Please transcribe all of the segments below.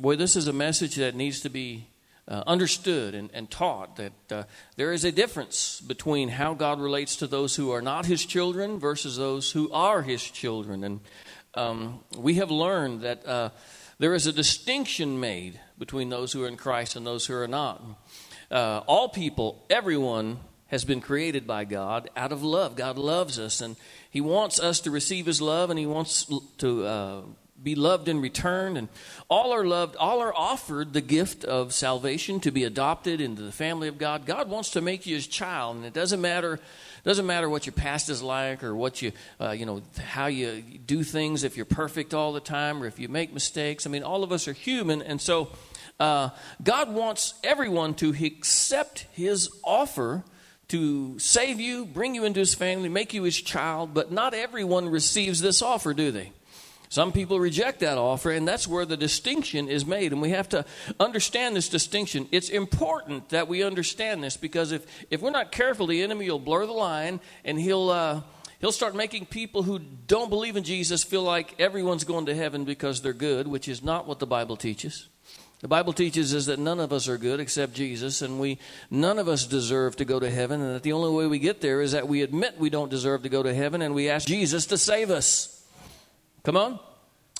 boy, this is a message that needs to be uh, understood and, and, taught that uh, there is a difference between how God relates to those who are not His children versus those who are His children. And um, we have learned that uh, there is a distinction made between those who are in Christ and those who are not. Uh, all people, everyone, has been created by God out of love. God loves us, and He wants us to receive His love, and He wants to uh, be loved in return. And all are loved, all are offered the gift of salvation to be adopted into the family of God. God wants to make you his child, and it doesn't matter. Doesn't matter what your past is like or what you, uh, you know, how you do things. If you're perfect all the time or if you make mistakes, I mean, all of us are human, and so uh, God wants everyone to accept His offer to save you, bring you into His family, make you His child. But not everyone receives this offer, do they? Some people reject that offer, and that's where the distinction is made. And we have to understand this distinction. It's important that we understand this because if, if we're not careful, the enemy will blur the line and he'll, uh, he'll start making people who don't believe in Jesus feel like everyone's going to heaven because they're good, which is not what the Bible teaches. The Bible teaches us that none of us are good except Jesus, and we none of us deserve to go to heaven, and that the only way we get there is that we admit we don't deserve to go to heaven, and we ask Jesus to save us. Come on.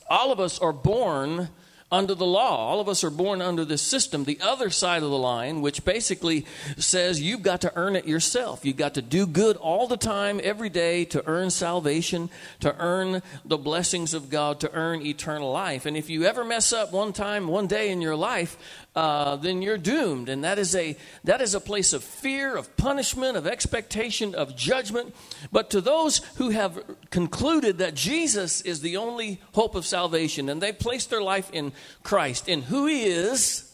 All of us are born under the law. All of us are born under this system. The other side of the line, which basically says you've got to earn it yourself. You've got to do good all the time, every day, to earn salvation, to earn the blessings of God, to earn eternal life. And if you ever mess up one time, one day in your life, uh, then you're doomed. And that is, a, that is a place of fear, of punishment, of expectation, of judgment. But to those who have concluded that Jesus is the only hope of salvation and they place their life in Christ, in who He is,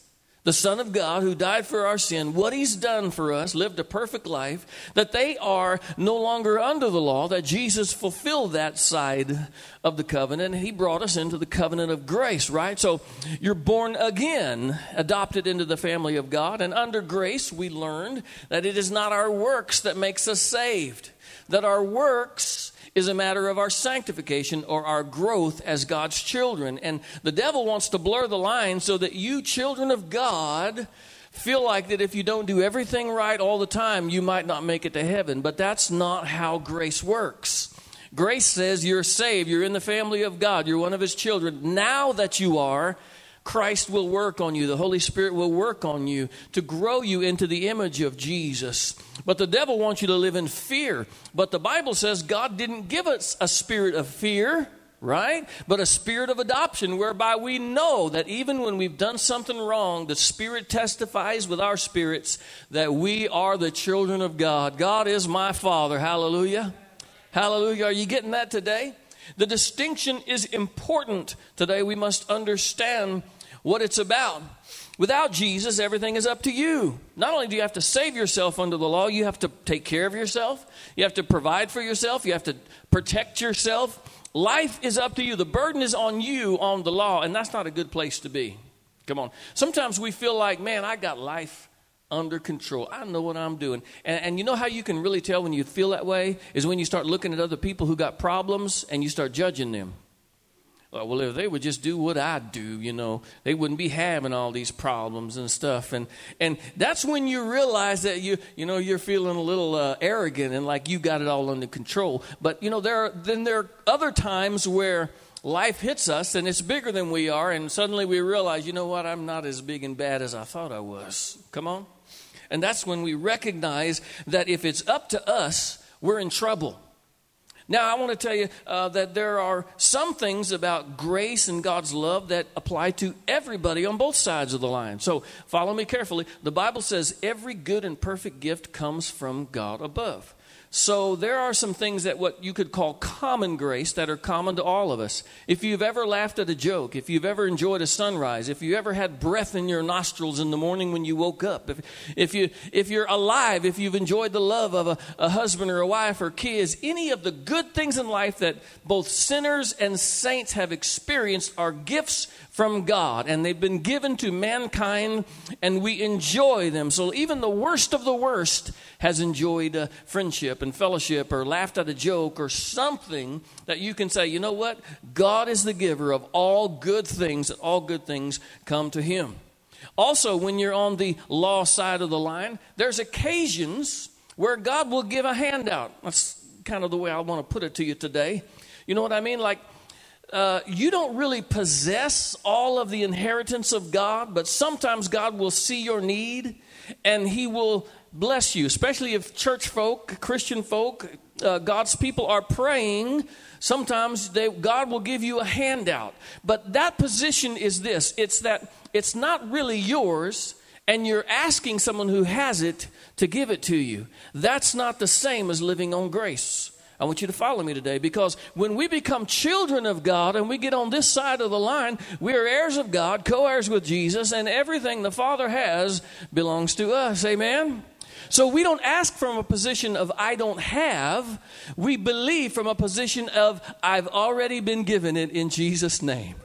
the Son of God who died for our sin, what He's done for us, lived a perfect life, that they are no longer under the law, that Jesus fulfilled that side of the covenant, He brought us into the covenant of grace, right? So you're born again, adopted into the family of God, and under grace we learned that it is not our works that makes us saved, that our works is a matter of our sanctification or our growth as God's children. And the devil wants to blur the line so that you, children of God, feel like that if you don't do everything right all the time, you might not make it to heaven. But that's not how grace works. Grace says you're saved, you're in the family of God, you're one of his children. Now that you are, Christ will work on you. The Holy Spirit will work on you to grow you into the image of Jesus. But the devil wants you to live in fear. But the Bible says God didn't give us a spirit of fear, right? But a spirit of adoption whereby we know that even when we've done something wrong, the Spirit testifies with our spirits that we are the children of God. God is my Father. Hallelujah. Hallelujah. Are you getting that today? The distinction is important today. We must understand what it's about. Without Jesus, everything is up to you. Not only do you have to save yourself under the law, you have to take care of yourself, you have to provide for yourself, you have to protect yourself. Life is up to you. The burden is on you on the law, and that's not a good place to be. Come on. Sometimes we feel like, man, I got life under control. I know what I'm doing. And, and, you know how you can really tell when you feel that way? Is when you start looking at other people who got problems and you start judging them. Uh, well, if they would just do what I do, you know, they wouldn't be having all these problems and stuff. And and that's when you realize that you you know you're feeling a little uh, arrogant and like you got it all under control. But you know there are, then there are other times where life hits us and it's bigger than we are, and suddenly we realize, you know what, I'm not as big and bad as I thought I was. Come on, and that's when we recognize that if it's up to us, we're in trouble. Now, I want to tell you uh, that there are some things about grace and God's love that apply to everybody on both sides of the line. So, follow me carefully. The Bible says every good and perfect gift comes from God above. So there are some things that what you could call common grace that are common to all of us. If you've ever laughed at a joke, if you've ever enjoyed a sunrise, if you ever had breath in your nostrils in the morning when you woke up, if, if, you, if you're alive, if you've enjoyed the love of a, a husband or a wife or kids, any of the good things in life that both sinners and saints have experienced are gifts from God, and they've been given to mankind, and we enjoy them. So even the worst of the worst has enjoyed uh, friendship friendship and fellowship or laughed at a joke or something that you can say, you know what? God is the giver of all good things, and all good things come to Him. Also, when you're on the law side of the line, there's occasions where God will give a handout. That's kind of the way I want to put it to you today. You know what I mean? Like, uh, you don't really possess all of the inheritance of God, but sometimes God will see your need and He will bless you, especially if church folk, Christian folk, uh, God's people are praying. Sometimes they, God will give you a handout. But that position is this it's that it's not really yours, and you're asking someone who has it to give it to you. That's not the same as living on grace. I want you to follow me today because when we become children of God and we get on this side of the line, we are heirs of God, co heirs with Jesus, and everything the Father has belongs to us. Amen? So we don't ask from a position of I don't have. We believe from a position of I've already been given it in Jesus' name.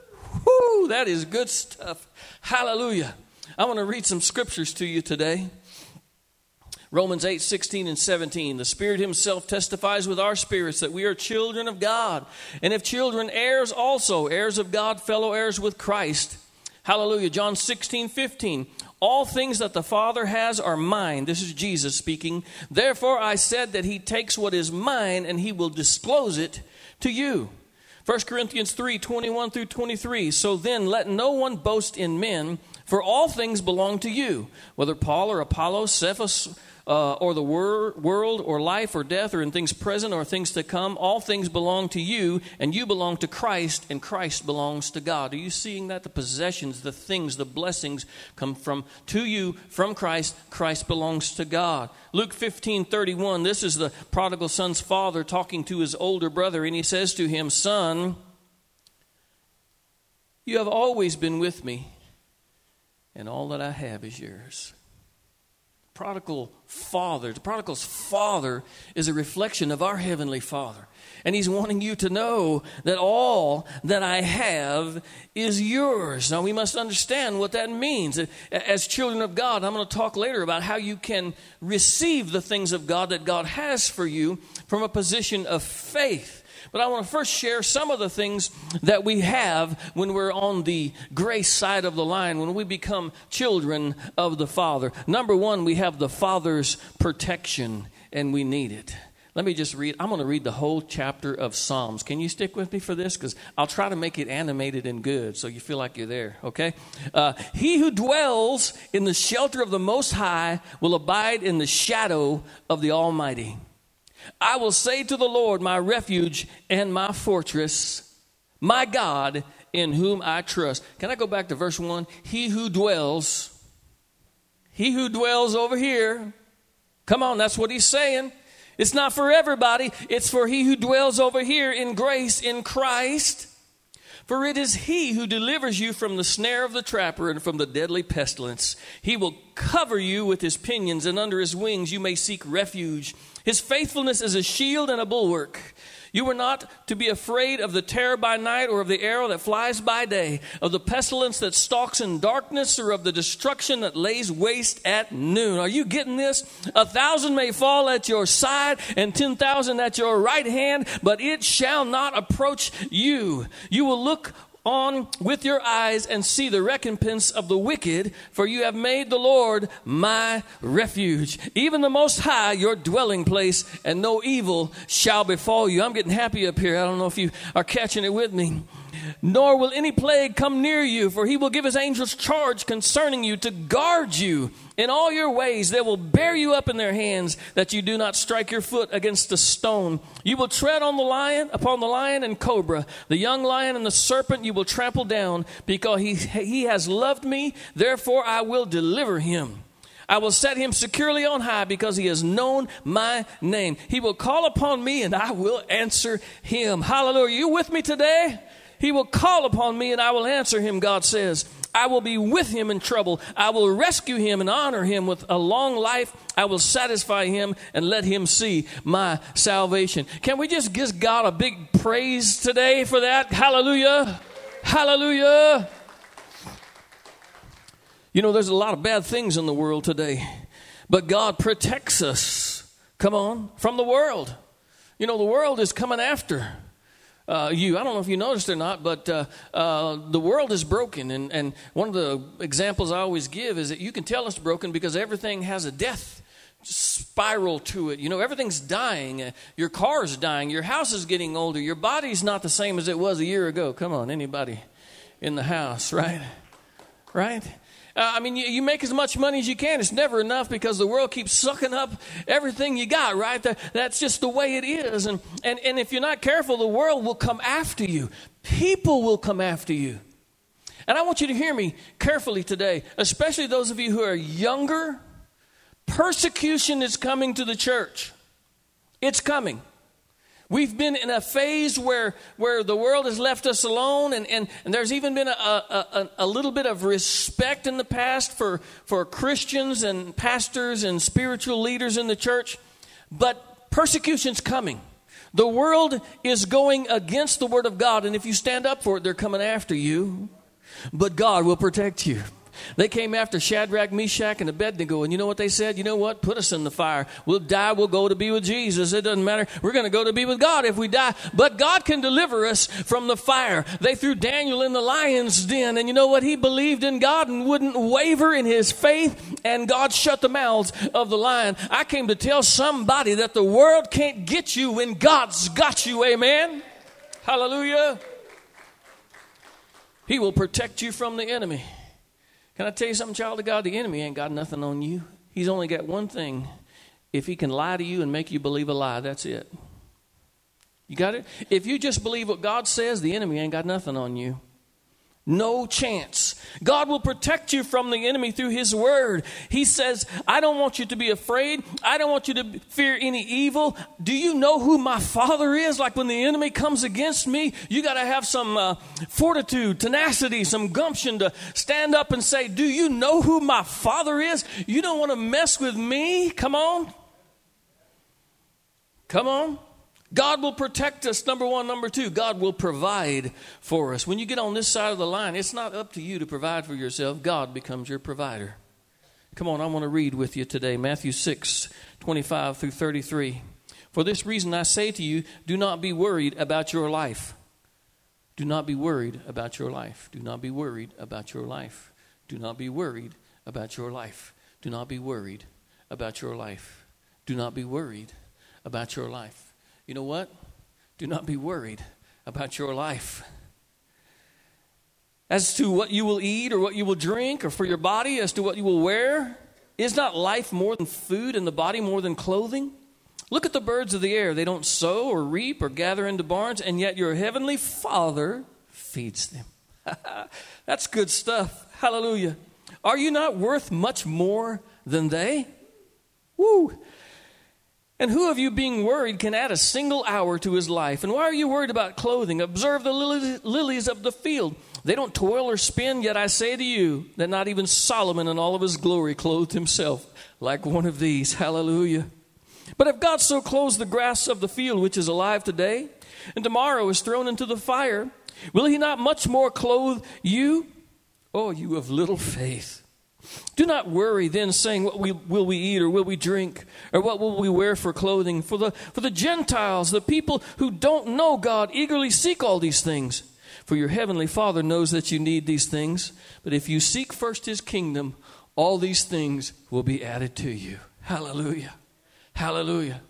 Whoo, that is good stuff. Hallelujah. I want to read some scriptures to you today. Romans 8, 16 and 17. The Spirit Himself testifies with our spirits that we are children of God. And if children, heirs also, heirs of God, fellow heirs with Christ. Hallelujah. John 16, 15. All things that the Father has are mine. This is Jesus speaking. Therefore I said that He takes what is mine and He will disclose it to you. 1 Corinthians 3 21 through 23. So then, let no one boast in men, for all things belong to you, whether Paul or Apollos, Cephas, uh, or the wor- world or life or death or in things present or things to come, all things belong to you, and you belong to Christ, and Christ belongs to God. Are you seeing that? The possessions, the things, the blessings come from to you from Christ. Christ belongs to God. Luke 15 31, this is the prodigal son's father talking to his older brother, and he says to him, Son, you have always been with me, and all that I have is yours prodigal father, the prodigal's father is a reflection of our heavenly father. And he's wanting you to know that all that I have is yours. Now, we must understand what that means. As children of God, I'm going to talk later about how you can receive the things of God that God has for you from a position of faith. But I want to first share some of the things that we have when we're on the grace side of the line, when we become children of the Father. Number one, we have the Father's protection, and we need it. Let me just read. I'm going to read the whole chapter of Psalms. Can you stick with me for this? Because I'll try to make it animated and good so you feel like you're there, okay? Uh, he who dwells in the shelter of the Most High will abide in the shadow of the Almighty. I will say to the Lord, my refuge and my fortress, my God in whom I trust. Can I go back to verse 1? He who dwells, he who dwells over here. Come on, that's what he's saying. It's not for everybody, it's for he who dwells over here in grace in Christ. For it is he who delivers you from the snare of the trapper and from the deadly pestilence. He will cover you with his pinions, and under his wings you may seek refuge. His faithfulness is a shield and a bulwark. You are not to be afraid of the terror by night or of the arrow that flies by day, of the pestilence that stalks in darkness or of the destruction that lays waste at noon. Are you getting this? A thousand may fall at your side and ten thousand at your right hand, but it shall not approach you. You will look on with your eyes and see the recompense of the wicked, for you have made the Lord my refuge, even the Most High your dwelling place, and no evil shall befall you. I'm getting happy up here. I don't know if you are catching it with me nor will any plague come near you, for he will give his angels charge concerning you to guard you in all your ways. They will bear you up in their hands, that you do not strike your foot against a stone. You will tread on the lion, upon the lion and cobra, the young lion and the serpent you will trample down, because he, he has loved me, therefore I will deliver him. I will set him securely on high because he has known my name. He will call upon me and I will answer him. Hallelujah. Are you with me today? He will call upon me and I will answer him, God says. I will be with him in trouble. I will rescue him and honor him with a long life. I will satisfy him and let him see my salvation. Can we just give God a big praise today for that? Hallelujah! Hallelujah! You know, there's a lot of bad things in the world today, but God protects us Come on, from the world. You know, the world is coming after uh, you. I don't know if you noticed or not, but uh, uh, the world is broken. And, and one of the examples I always give is that you can tell it's broken because everything has a death spiral to it. You know, everything's dying. Uh, your car's dying. Your house is getting older. Your body's not the same as it was a year ago. Come on, anybody in the house, right? Right? Uh, I mean, you, you, make as much money as you can. It's never enough because the world keeps sucking up everything you got, right? That, that's just the way it is. And, and, and if you're not careful, the world will come after you. People will come after you. And I want you to hear me carefully today, especially those of you who are younger. Persecution is coming to the church. It's coming. We've been in a phase where, where the world has left us alone, and, and, and there's even been a, a, a, little bit of respect in the past for, for Christians and pastors and spiritual leaders in the church. But persecution's coming. The world is going against the Word of God, and if you stand up for it, they're coming after you. But God will protect you. They came after Shadrach, Meshach, and Abednego, and you know what they said? You know what? Put us in the fire. We'll die, we'll go to be with Jesus. It doesn't matter. We're going to go to be with God if we die. But God can deliver us from the fire. They threw Daniel in the lion's den, and you know what? He believed in God and wouldn't waver in his faith, and God shut the mouths of the lion. I came to tell somebody that the world can't get you when God's got you. Amen. Hallelujah. He will protect you from the enemy. Can I tell you something, child of God? The enemy ain't got nothing on you. He's only got one thing. If he can lie to you and make you believe a lie, that's it. You got it? If you just believe what God says, the enemy ain't got nothing on you. No chance. God will protect you from the enemy through His Word. He says, I don't want you to be afraid. I don't want you to fear any evil. Do you know who my Father is? Like when the enemy comes against me, you got to have some uh, fortitude, tenacity, some gumption to stand up and say, Do you know who my Father is? You don't want to mess with me? Come on. Come on. God will protect us, number one. Number two, God will provide for us. When you get on this side of the line, it's not up to you to provide for yourself, God becomes your provider. Come on, I want to read with you today Matthew 6 25 through 33. For this reason, I say to you, do not be worried about your life. Do not be worried about your life. Do not be worried about your life. Do not be worried about your life. Do not be worried about your life. Do not be worried about your life. You know what? Do not be worried about your life. As to what you will eat or what you will drink, or for your body, as to what you will wear, is not life more than food and the body more than clothing? Look at the birds of the air. They don't sow or reap or gather into barns, and yet your heavenly Father feeds them. That's good stuff. Hallelujah. Are you not worth much more than they? Woo! And who of you being worried can add a single hour to his life? And why are you worried about clothing? Observe the lilies of the field. They don't toil or spin, yet I say to you that not even Solomon in all of his glory clothed himself like one of these. Hallelujah. But if God so clothes the grass of the field, which is alive today, and tomorrow is thrown into the fire, will he not much more clothe you? Oh, you of little faith. Do not worry then, saying, What we, will we eat, or will we drink, or what will we wear for clothing? For the, for the Gentiles, the people who don't know God, eagerly seek all these things. For your heavenly Father knows that you need these things. But if you seek first his kingdom, all these things will be added to you. Hallelujah. Hallelujah.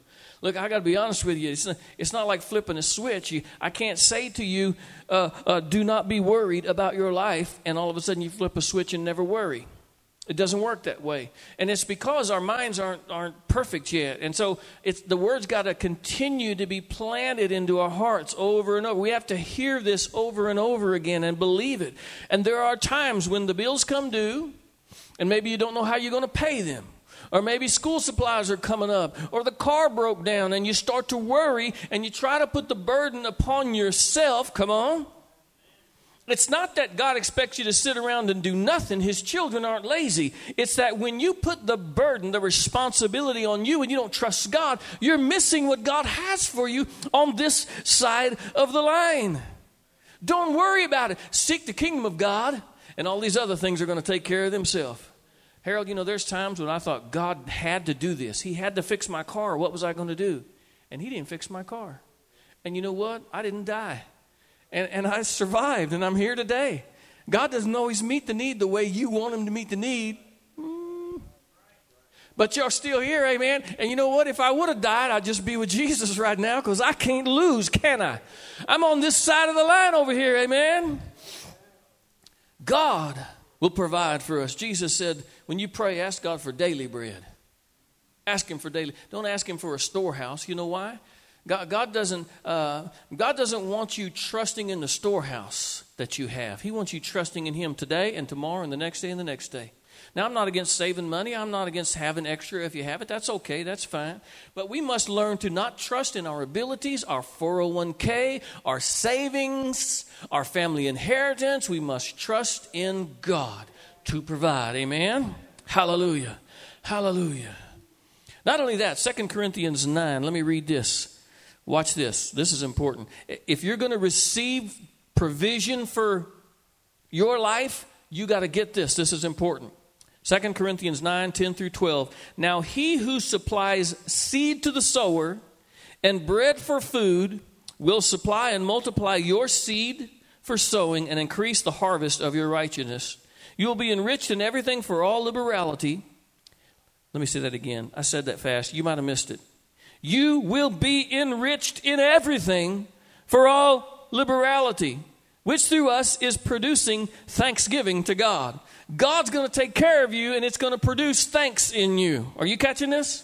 Look, I got to be honest with you. It's not, it's not like flipping a switch. You, I can't say to you, uh, uh, do not be worried about your life, and all of a sudden you flip a switch and never worry. It doesn't work that way. And it's because our minds aren't, aren't perfect yet. And so it's, the word's got to continue to be planted into our hearts over and over. We have to hear this over and over again and believe it. And there are times when the bills come due, and maybe you don't know how you're going to pay them. Or maybe school supplies are coming up, or the car broke down, and you start to worry, and you try to put the burden upon yourself. Come on it's not that God expects you to sit around and do nothing. His children aren't lazy. It's that when you put the burden, the responsibility on you and you don't trust God, you're missing what God has for you on this side of the line. Don't worry about it. Seek the kingdom of God, and all these other things are going to take care of themselves. Harold, you know, there's times when I thought God had to do this. He had to fix my car. What was I going to do? And He didn't fix my car. And you know what? I didn't die. And, and I survived, and I'm here today. God doesn't always meet the need the way you want Him to meet the need. Mm. But you're still here, amen. And you know what? If I would have died, I'd just be with Jesus right now because I can't lose, can I? I'm on this side of the line over here, amen. God will provide for us. Jesus said, when you pray, ask God for daily bread. Ask Him for daily. Don't ask Him for a storehouse. You know why? God, God, doesn't, uh, God doesn't want you trusting in the storehouse that you have. He wants you trusting in Him today and tomorrow and the next day and the next day. Now, I'm not against saving money. I'm not against having extra if you have it. That's okay. That's fine. But we must learn to not trust in our abilities, our 401k, our savings, our family inheritance. We must trust in God to provide. Amen? Hallelujah. Hallelujah. Not only that, Second Corinthians 9, let me read this. Watch this. This is important. If you're going to receive provision for your life, you got to get this. This is important. 2 Corinthians 9 10 through 12. Now, he who supplies seed to the sower and bread for food will supply and multiply your seed for sowing and increase the harvest of your righteousness. You will be enriched in everything for all liberality. Let me say that again. I said that fast. You might have missed it. You will be enriched in everything for all liberality, which through us is producing thanksgiving to God. God's going to take care of you and it's going to produce thanks in you. Are you catching this?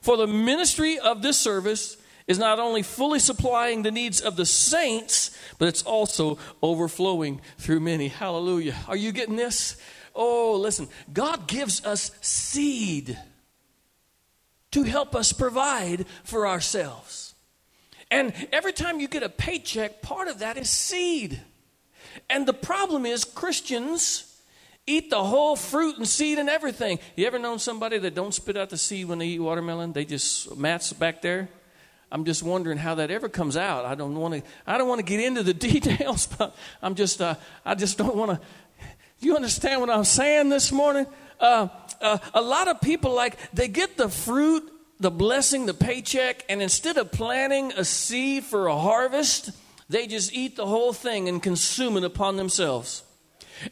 For the ministry of this service is not only fully supplying the needs of the saints, but it's also overflowing through many. Hallelujah. Are you getting this? Oh, listen, God gives us seed to help us provide for ourselves. And every time you get a paycheck, part of that is seed. And the problem is, Christians eat the whole fruit and seed and everything. You ever known somebody that don't spit out the seed when they eat watermelon? They just, Matt's back there. I'm just wondering how that ever comes out. I don't want to. I don't want to get into the details, but I'm just. Uh, I just don't want to. You understand what I'm saying this morning? Uh, uh, a lot of people like they get the fruit, the blessing, the paycheck, and instead of planting a seed for a harvest, they just eat the whole thing and consume it upon themselves.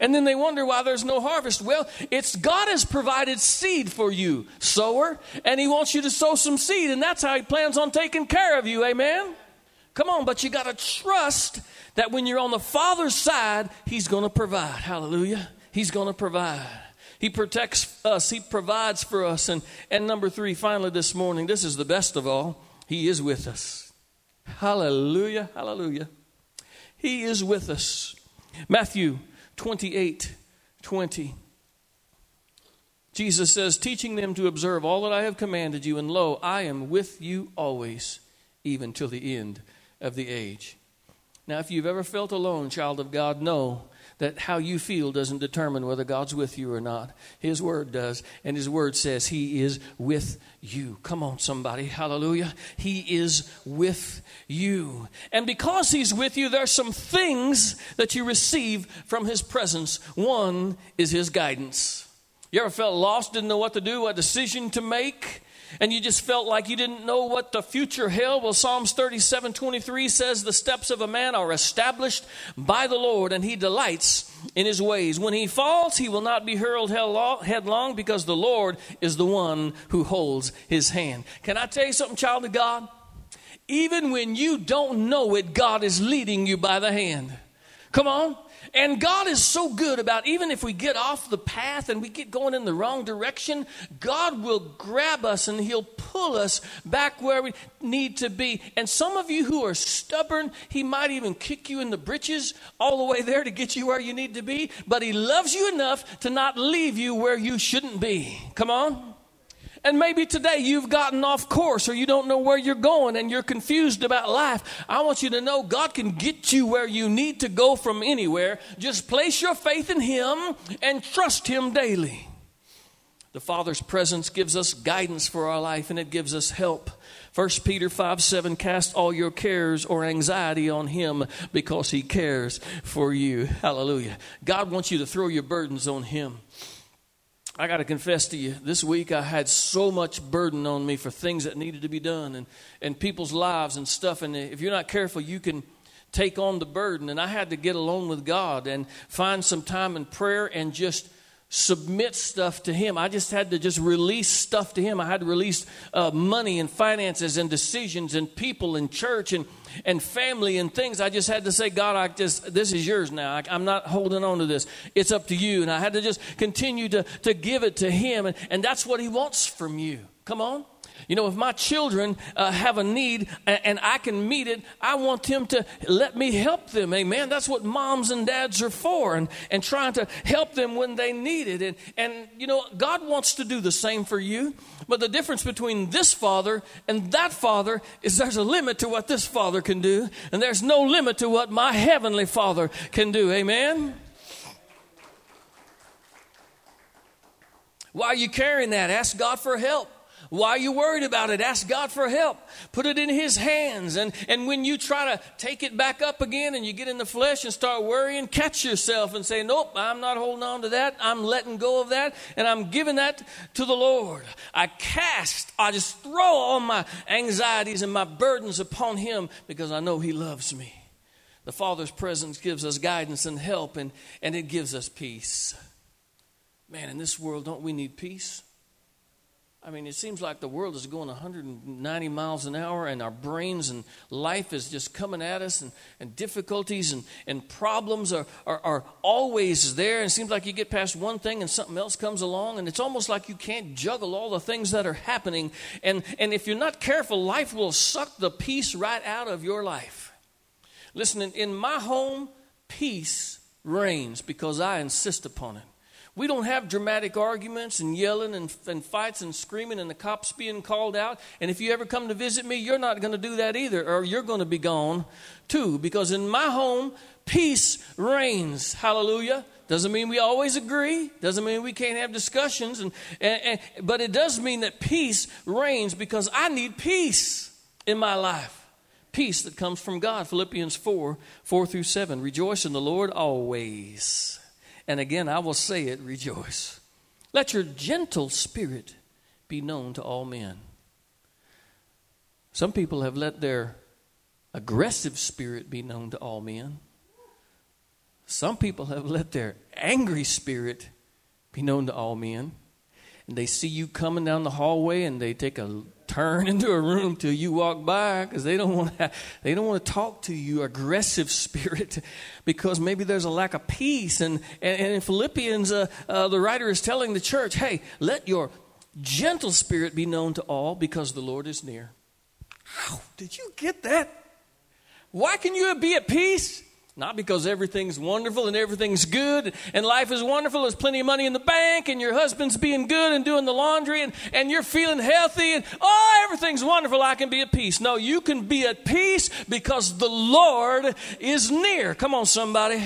And then they wonder why there's no harvest. Well, it's God has provided seed for you, sower, and He wants you to sow some seed, and that's how He plans on taking care of you. Amen? Come on, but you got to trust that when you're on the Father's side, He's going to provide. Hallelujah. He's going to provide. He protects us, He provides for us. And, and number three, finally, this morning, this is the best of all He is with us. Hallelujah. Hallelujah. He is with us. Matthew 28 20. Jesus says, teaching them to observe all that I have commanded you, and lo, I am with you always, even till the end of the age. Now, if you've ever felt alone, child of God, know that how you feel doesn't determine whether God's with you or not. His word does. And His word says He is with you. Come on, somebody. Hallelujah. He is with you. And because He's with you, there are some things that you receive from His presence. One is His guidance. You ever felt lost, didn't know what to do, what decision to make? And you just felt like you didn't know what the future held. Well, Psalms 37 23 says, The steps of a man are established by the Lord, and he delights in his ways. When he falls, he will not be hurled headlong because the Lord is the one who holds his hand. Can I tell you something, child of God? Even when you don't know it, God is leading you by the hand. Come on. And God is so good about even if we get off the path and we get going in the wrong direction, God will grab us and He'll pull us back where we need to be. And some of you who are stubborn, He might even kick you in the britches all the way there to get you where you need to be. But He loves you enough to not leave you where you shouldn't be. Come on. And maybe today you've gotten off course or you don't know where you're going and you're confused about life. I want you to know God can get you where you need to go from anywhere. Just place your faith in Him and trust Him daily. The Father's presence gives us guidance for our life and it gives us help. 1 Peter 5 7 Cast all your cares or anxiety on Him because He cares for you. Hallelujah. God wants you to throw your burdens on Him. I got to confess to you, this week I had so much burden on me for things that needed to be done and, and people's lives and stuff. And if you're not careful, you can take on the burden. And I had to get alone with God and find some time in prayer and just submit stuff to him. I just had to just release stuff to him. I had to release uh, money and finances and decisions and people and church and and family and things. I just had to say god i just this is yours now. I, am not holding on to this. It's up to you. And i had to just continue to to give it to him. And, and that's what he wants from you. Come on you know, if my children uh, have a need and, and, I can meet it, I want them to let me help them. Amen. That's what moms and dads are for, and, and trying to help them when they need it. And, and, you know, God wants to do the same for you. But the difference between this father and that father is there's a limit to what this father can do, and there's no limit to what my heavenly father can do. Amen. Why are you carrying that? Ask God for help. Why are you worried about it? Ask God for help. Put it in His hands. And, and when you try to take it back up again and you get in the flesh and start worrying, catch yourself and say, Nope, I'm not holding on to that. I'm letting go of that and I'm giving that to the Lord. I cast, I just throw all my anxieties and my burdens upon Him because I know He loves me. The Father's presence gives us guidance and help, and, and it gives us peace. Man, in this world, don't we need peace? I mean, it seems like the world is going 190 miles an hour, and our brains and life is just coming at us, and, and difficulties and, and problems are, are, are always there. And it seems like you get past one thing and something else comes along, and it's almost like you can't juggle all the things that are happening. And, and if you're not careful, life will suck the peace right out of your life. Listen, in, in my home, peace reigns because I insist upon it. We don't have dramatic arguments and yelling and, and fights and screaming and the cops being called out. And if you ever come to visit me, you're not going to do that either, or you're going to be gone too. Because in my home, peace reigns. Hallelujah. Doesn't mean we always agree. Doesn't mean we can't have discussions. And, and, and, but it does mean that peace reigns because I need peace in my life. Peace that comes from God. Philippians 4 4 through 7. Rejoice in the Lord always. And again, I will say it rejoice. Let your gentle spirit be known to all men. Some people have let their aggressive spirit be known to all men. Some people have let their angry spirit be known to all men. And they see you coming down the hallway and they take a turn into a room till you walk by because they don't want to they don't want to talk to you aggressive spirit because maybe there's a lack of peace. And and, and in philippians uh, uh, the writer is telling the church hey let your gentle spirit be known to all because the lord is near. How did you get that? Why can you be at peace not because everything's wonderful and everything's good and life is wonderful. There's plenty of money in the bank and your husband's being good and doing the laundry and, and you're feeling healthy and oh, everything's wonderful. I can be at peace. No, you can be at peace because the Lord is near. Come on, somebody.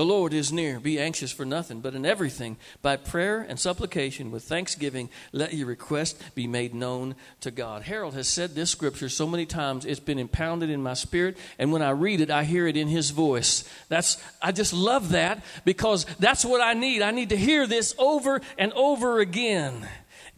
The Lord is near. Be anxious for nothing, but in everything, by prayer and supplication with thanksgiving, let your request be made known to God. Harold has said this scripture so many times, it's been impounded in my spirit, and when I read it, I hear it in his voice. That's I just love that because that's what I need. I need to hear this over and over again.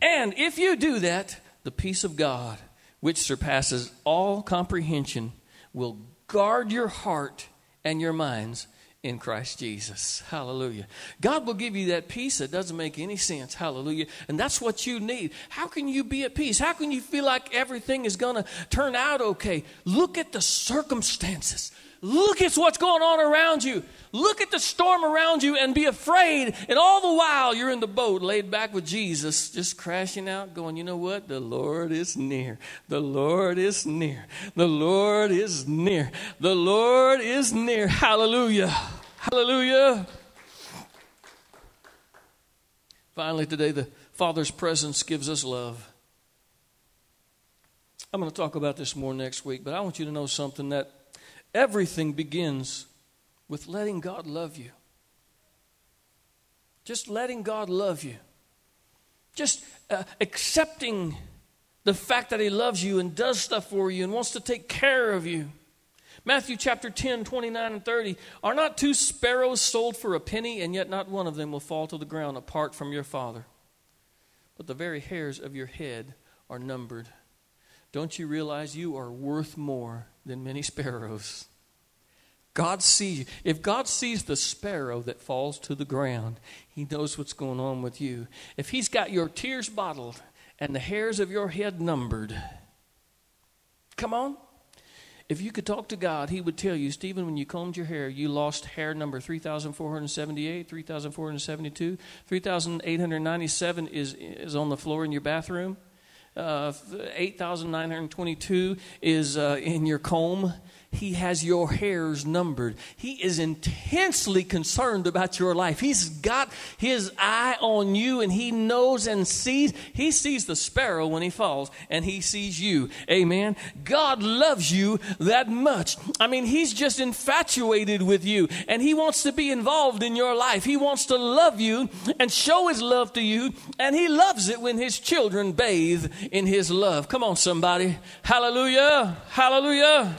And if you do that, the peace of God, which surpasses all comprehension, will guard your heart and your minds in Christ Jesus. Hallelujah. God will give you that peace that doesn't make any sense. Hallelujah. And that's what you need. How can you be at peace? How can you feel like everything is going to turn out okay? Look at the circumstances. Look at what's going on around you. Look at the storm around you and be afraid. And all the while, you're in the boat, laid back with Jesus, just crashing out, going, you know what? The Lord is near. The Lord is near. The Lord is near. The Lord is near. Hallelujah. Hallelujah. Finally, today, the Father's presence gives us love. I'm going to talk about this more next week, but I want you to know something that Everything begins with letting God love you. Just letting God love you. Just uh, accepting the fact that He loves you and does stuff for you and wants to take care of you. Matthew chapter 10, 29 and 30. Are not two sparrows sold for a penny, and yet not one of them will fall to the ground apart from your Father? But the very hairs of your head are numbered. Don't you realize you are worth more than many sparrows? God sees. If God sees the sparrow that falls to the ground, He knows what's going on with you. If He's got your tears bottled and the hairs of your head numbered, come on. If you could talk to God, He would tell you, Stephen, when you combed your hair, you lost hair number 3,478, 3,472, 3,897 is, is on the floor in your bathroom. Uh, 8,922 is uh, in your comb. He has your hairs numbered. He is intensely concerned about your life. He's got his eye on you and he knows and sees. He sees the sparrow when he falls and he sees you. Amen. God loves you that much. I mean, he's just infatuated with you and he wants to be involved in your life. He wants to love you and show his love to you and he loves it when his children bathe in his love. Come on, somebody. Hallelujah. Hallelujah.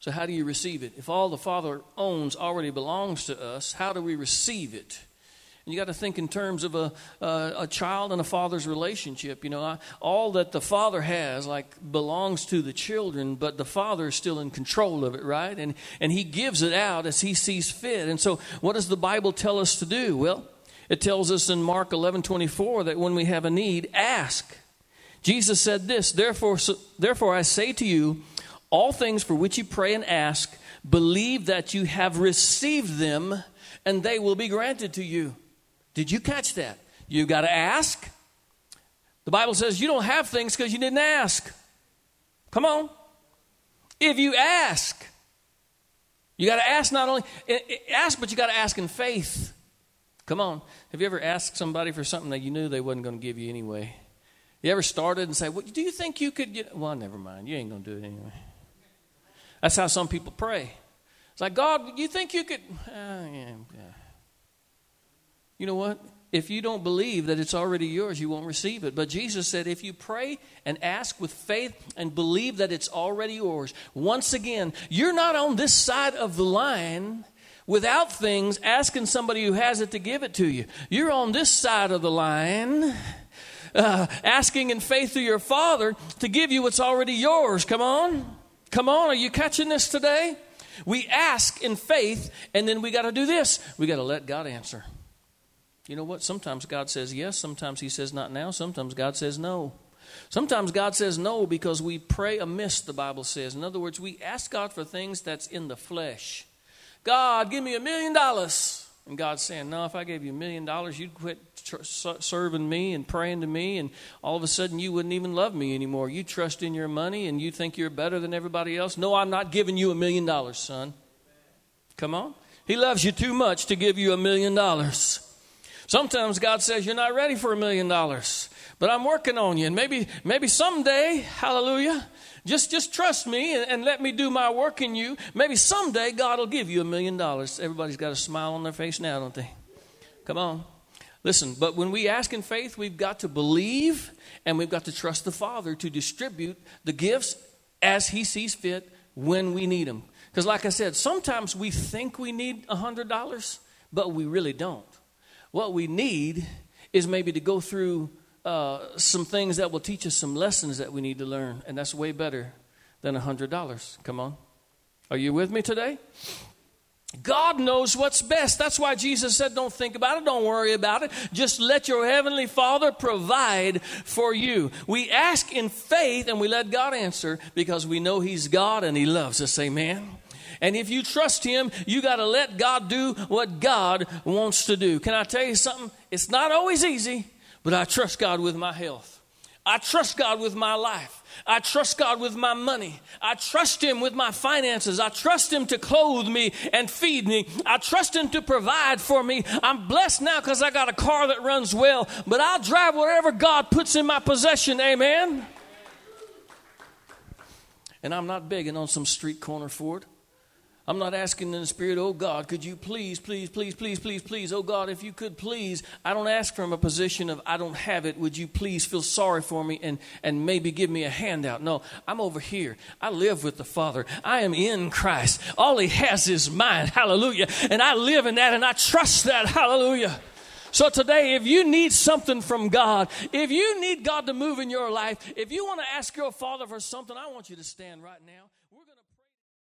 So, how do you receive it? If all the Father owns already belongs to us, how do we receive it? And you got to think in terms of a, a, child and a father's relationship. You know, I, all that the father has, like, belongs to the children, but the father is still in control of it, right? And, and he gives it out as he sees fit. And so, what does the Bible tell us to do? Well, it tells us in Mark 11 24 that when we have a need, ask. Jesus said this, therefore, so, therefore I say to you, all things for which you pray and ask, believe that you have received them and they will be granted to you. Did you catch that? You got to ask. The Bible says you don't have things because you didn't ask. Come on. If you ask, you got to ask not only eh, eh, ask, but you got to ask in faith. Come on. Have you ever asked somebody for something that you knew they wasn't going to give you anyway? You ever started and say, "Well, do you think you could?" Get? Well, never mind. You ain't going to do it anyway. That's how some people pray. It's like, God, you think you could. Uh, yeah, yeah. You know what? If you don't believe that it's already yours, you won't receive it. But Jesus said, if you pray and ask with faith and believe that it's already yours, once again, you're not on this side of the line without things asking somebody who has it to give it to you. You're on this side of the line. Uh, asking in faith to your Father to give you what's already yours. Come on. Come on, are you catching this today? We ask in faith, and then we got to do this. We got to let God answer. You know what? Sometimes God says yes, sometimes He says not now, sometimes God says no. Sometimes God says no because we pray amiss, the Bible says. In other words, we ask God for things that's in the flesh. God, give me a million dollars. And God's saying, No, if I gave you a million dollars, you'd quit tr- serving me and praying to me, and all of a sudden you wouldn't even love me anymore. You trust in your money and you think you're better than everybody else. No, I'm not giving you a million dollars, son. Come on. He loves you too much to give you a million dollars. Sometimes God says, You're not ready for a million dollars, but I'm working on you. And maybe, maybe someday, hallelujah, just, just trust me and, and, let me do my work in you. Maybe someday God will give you a million dollars. Everybody's got a smile on their face now, don't they? Come on. Listen, but when we ask in faith, we've got to believe and we've got to trust the Father to distribute the gifts as He sees fit when we need them. Because, like I said, sometimes we think we need a $100, but we really don't. What we need is maybe to go through uh, some things that will teach us some lessons that we need to learn, and that's way better than a $100. Come on. Are you with me today? God knows what's best. That's why Jesus said, Don't think about it, don't worry about it. Just let your heavenly Father provide for you. We ask in faith and we let God answer because we know He's God and He loves us. Amen. And if you trust Him, you got to let God do what God wants to do. Can I tell you something? It's not always easy, but I trust God with my health. I trust God with my life. I trust God with my money. I trust Him with my finances. I trust Him to clothe me and feed me. I trust Him to provide for me. I'm blessed now because I got a car that runs well, but I'll drive whatever God puts in my possession. Amen. And I'm not begging on some street corner Ford. I'm not asking in the spirit, oh God, could you please, please, please, please, please, please, oh God, if you could please. I don't ask from a position of I don't have it. Would you please feel sorry for me and, and maybe give me a handout? No, I'm over here. I live with the Father. I am in Christ. All He has is mine. Hallelujah. And I live in that and I trust that. Hallelujah. So today, if you need something from God, if you need God to move in your life, if you want to ask your Father for something, I want you to stand right now.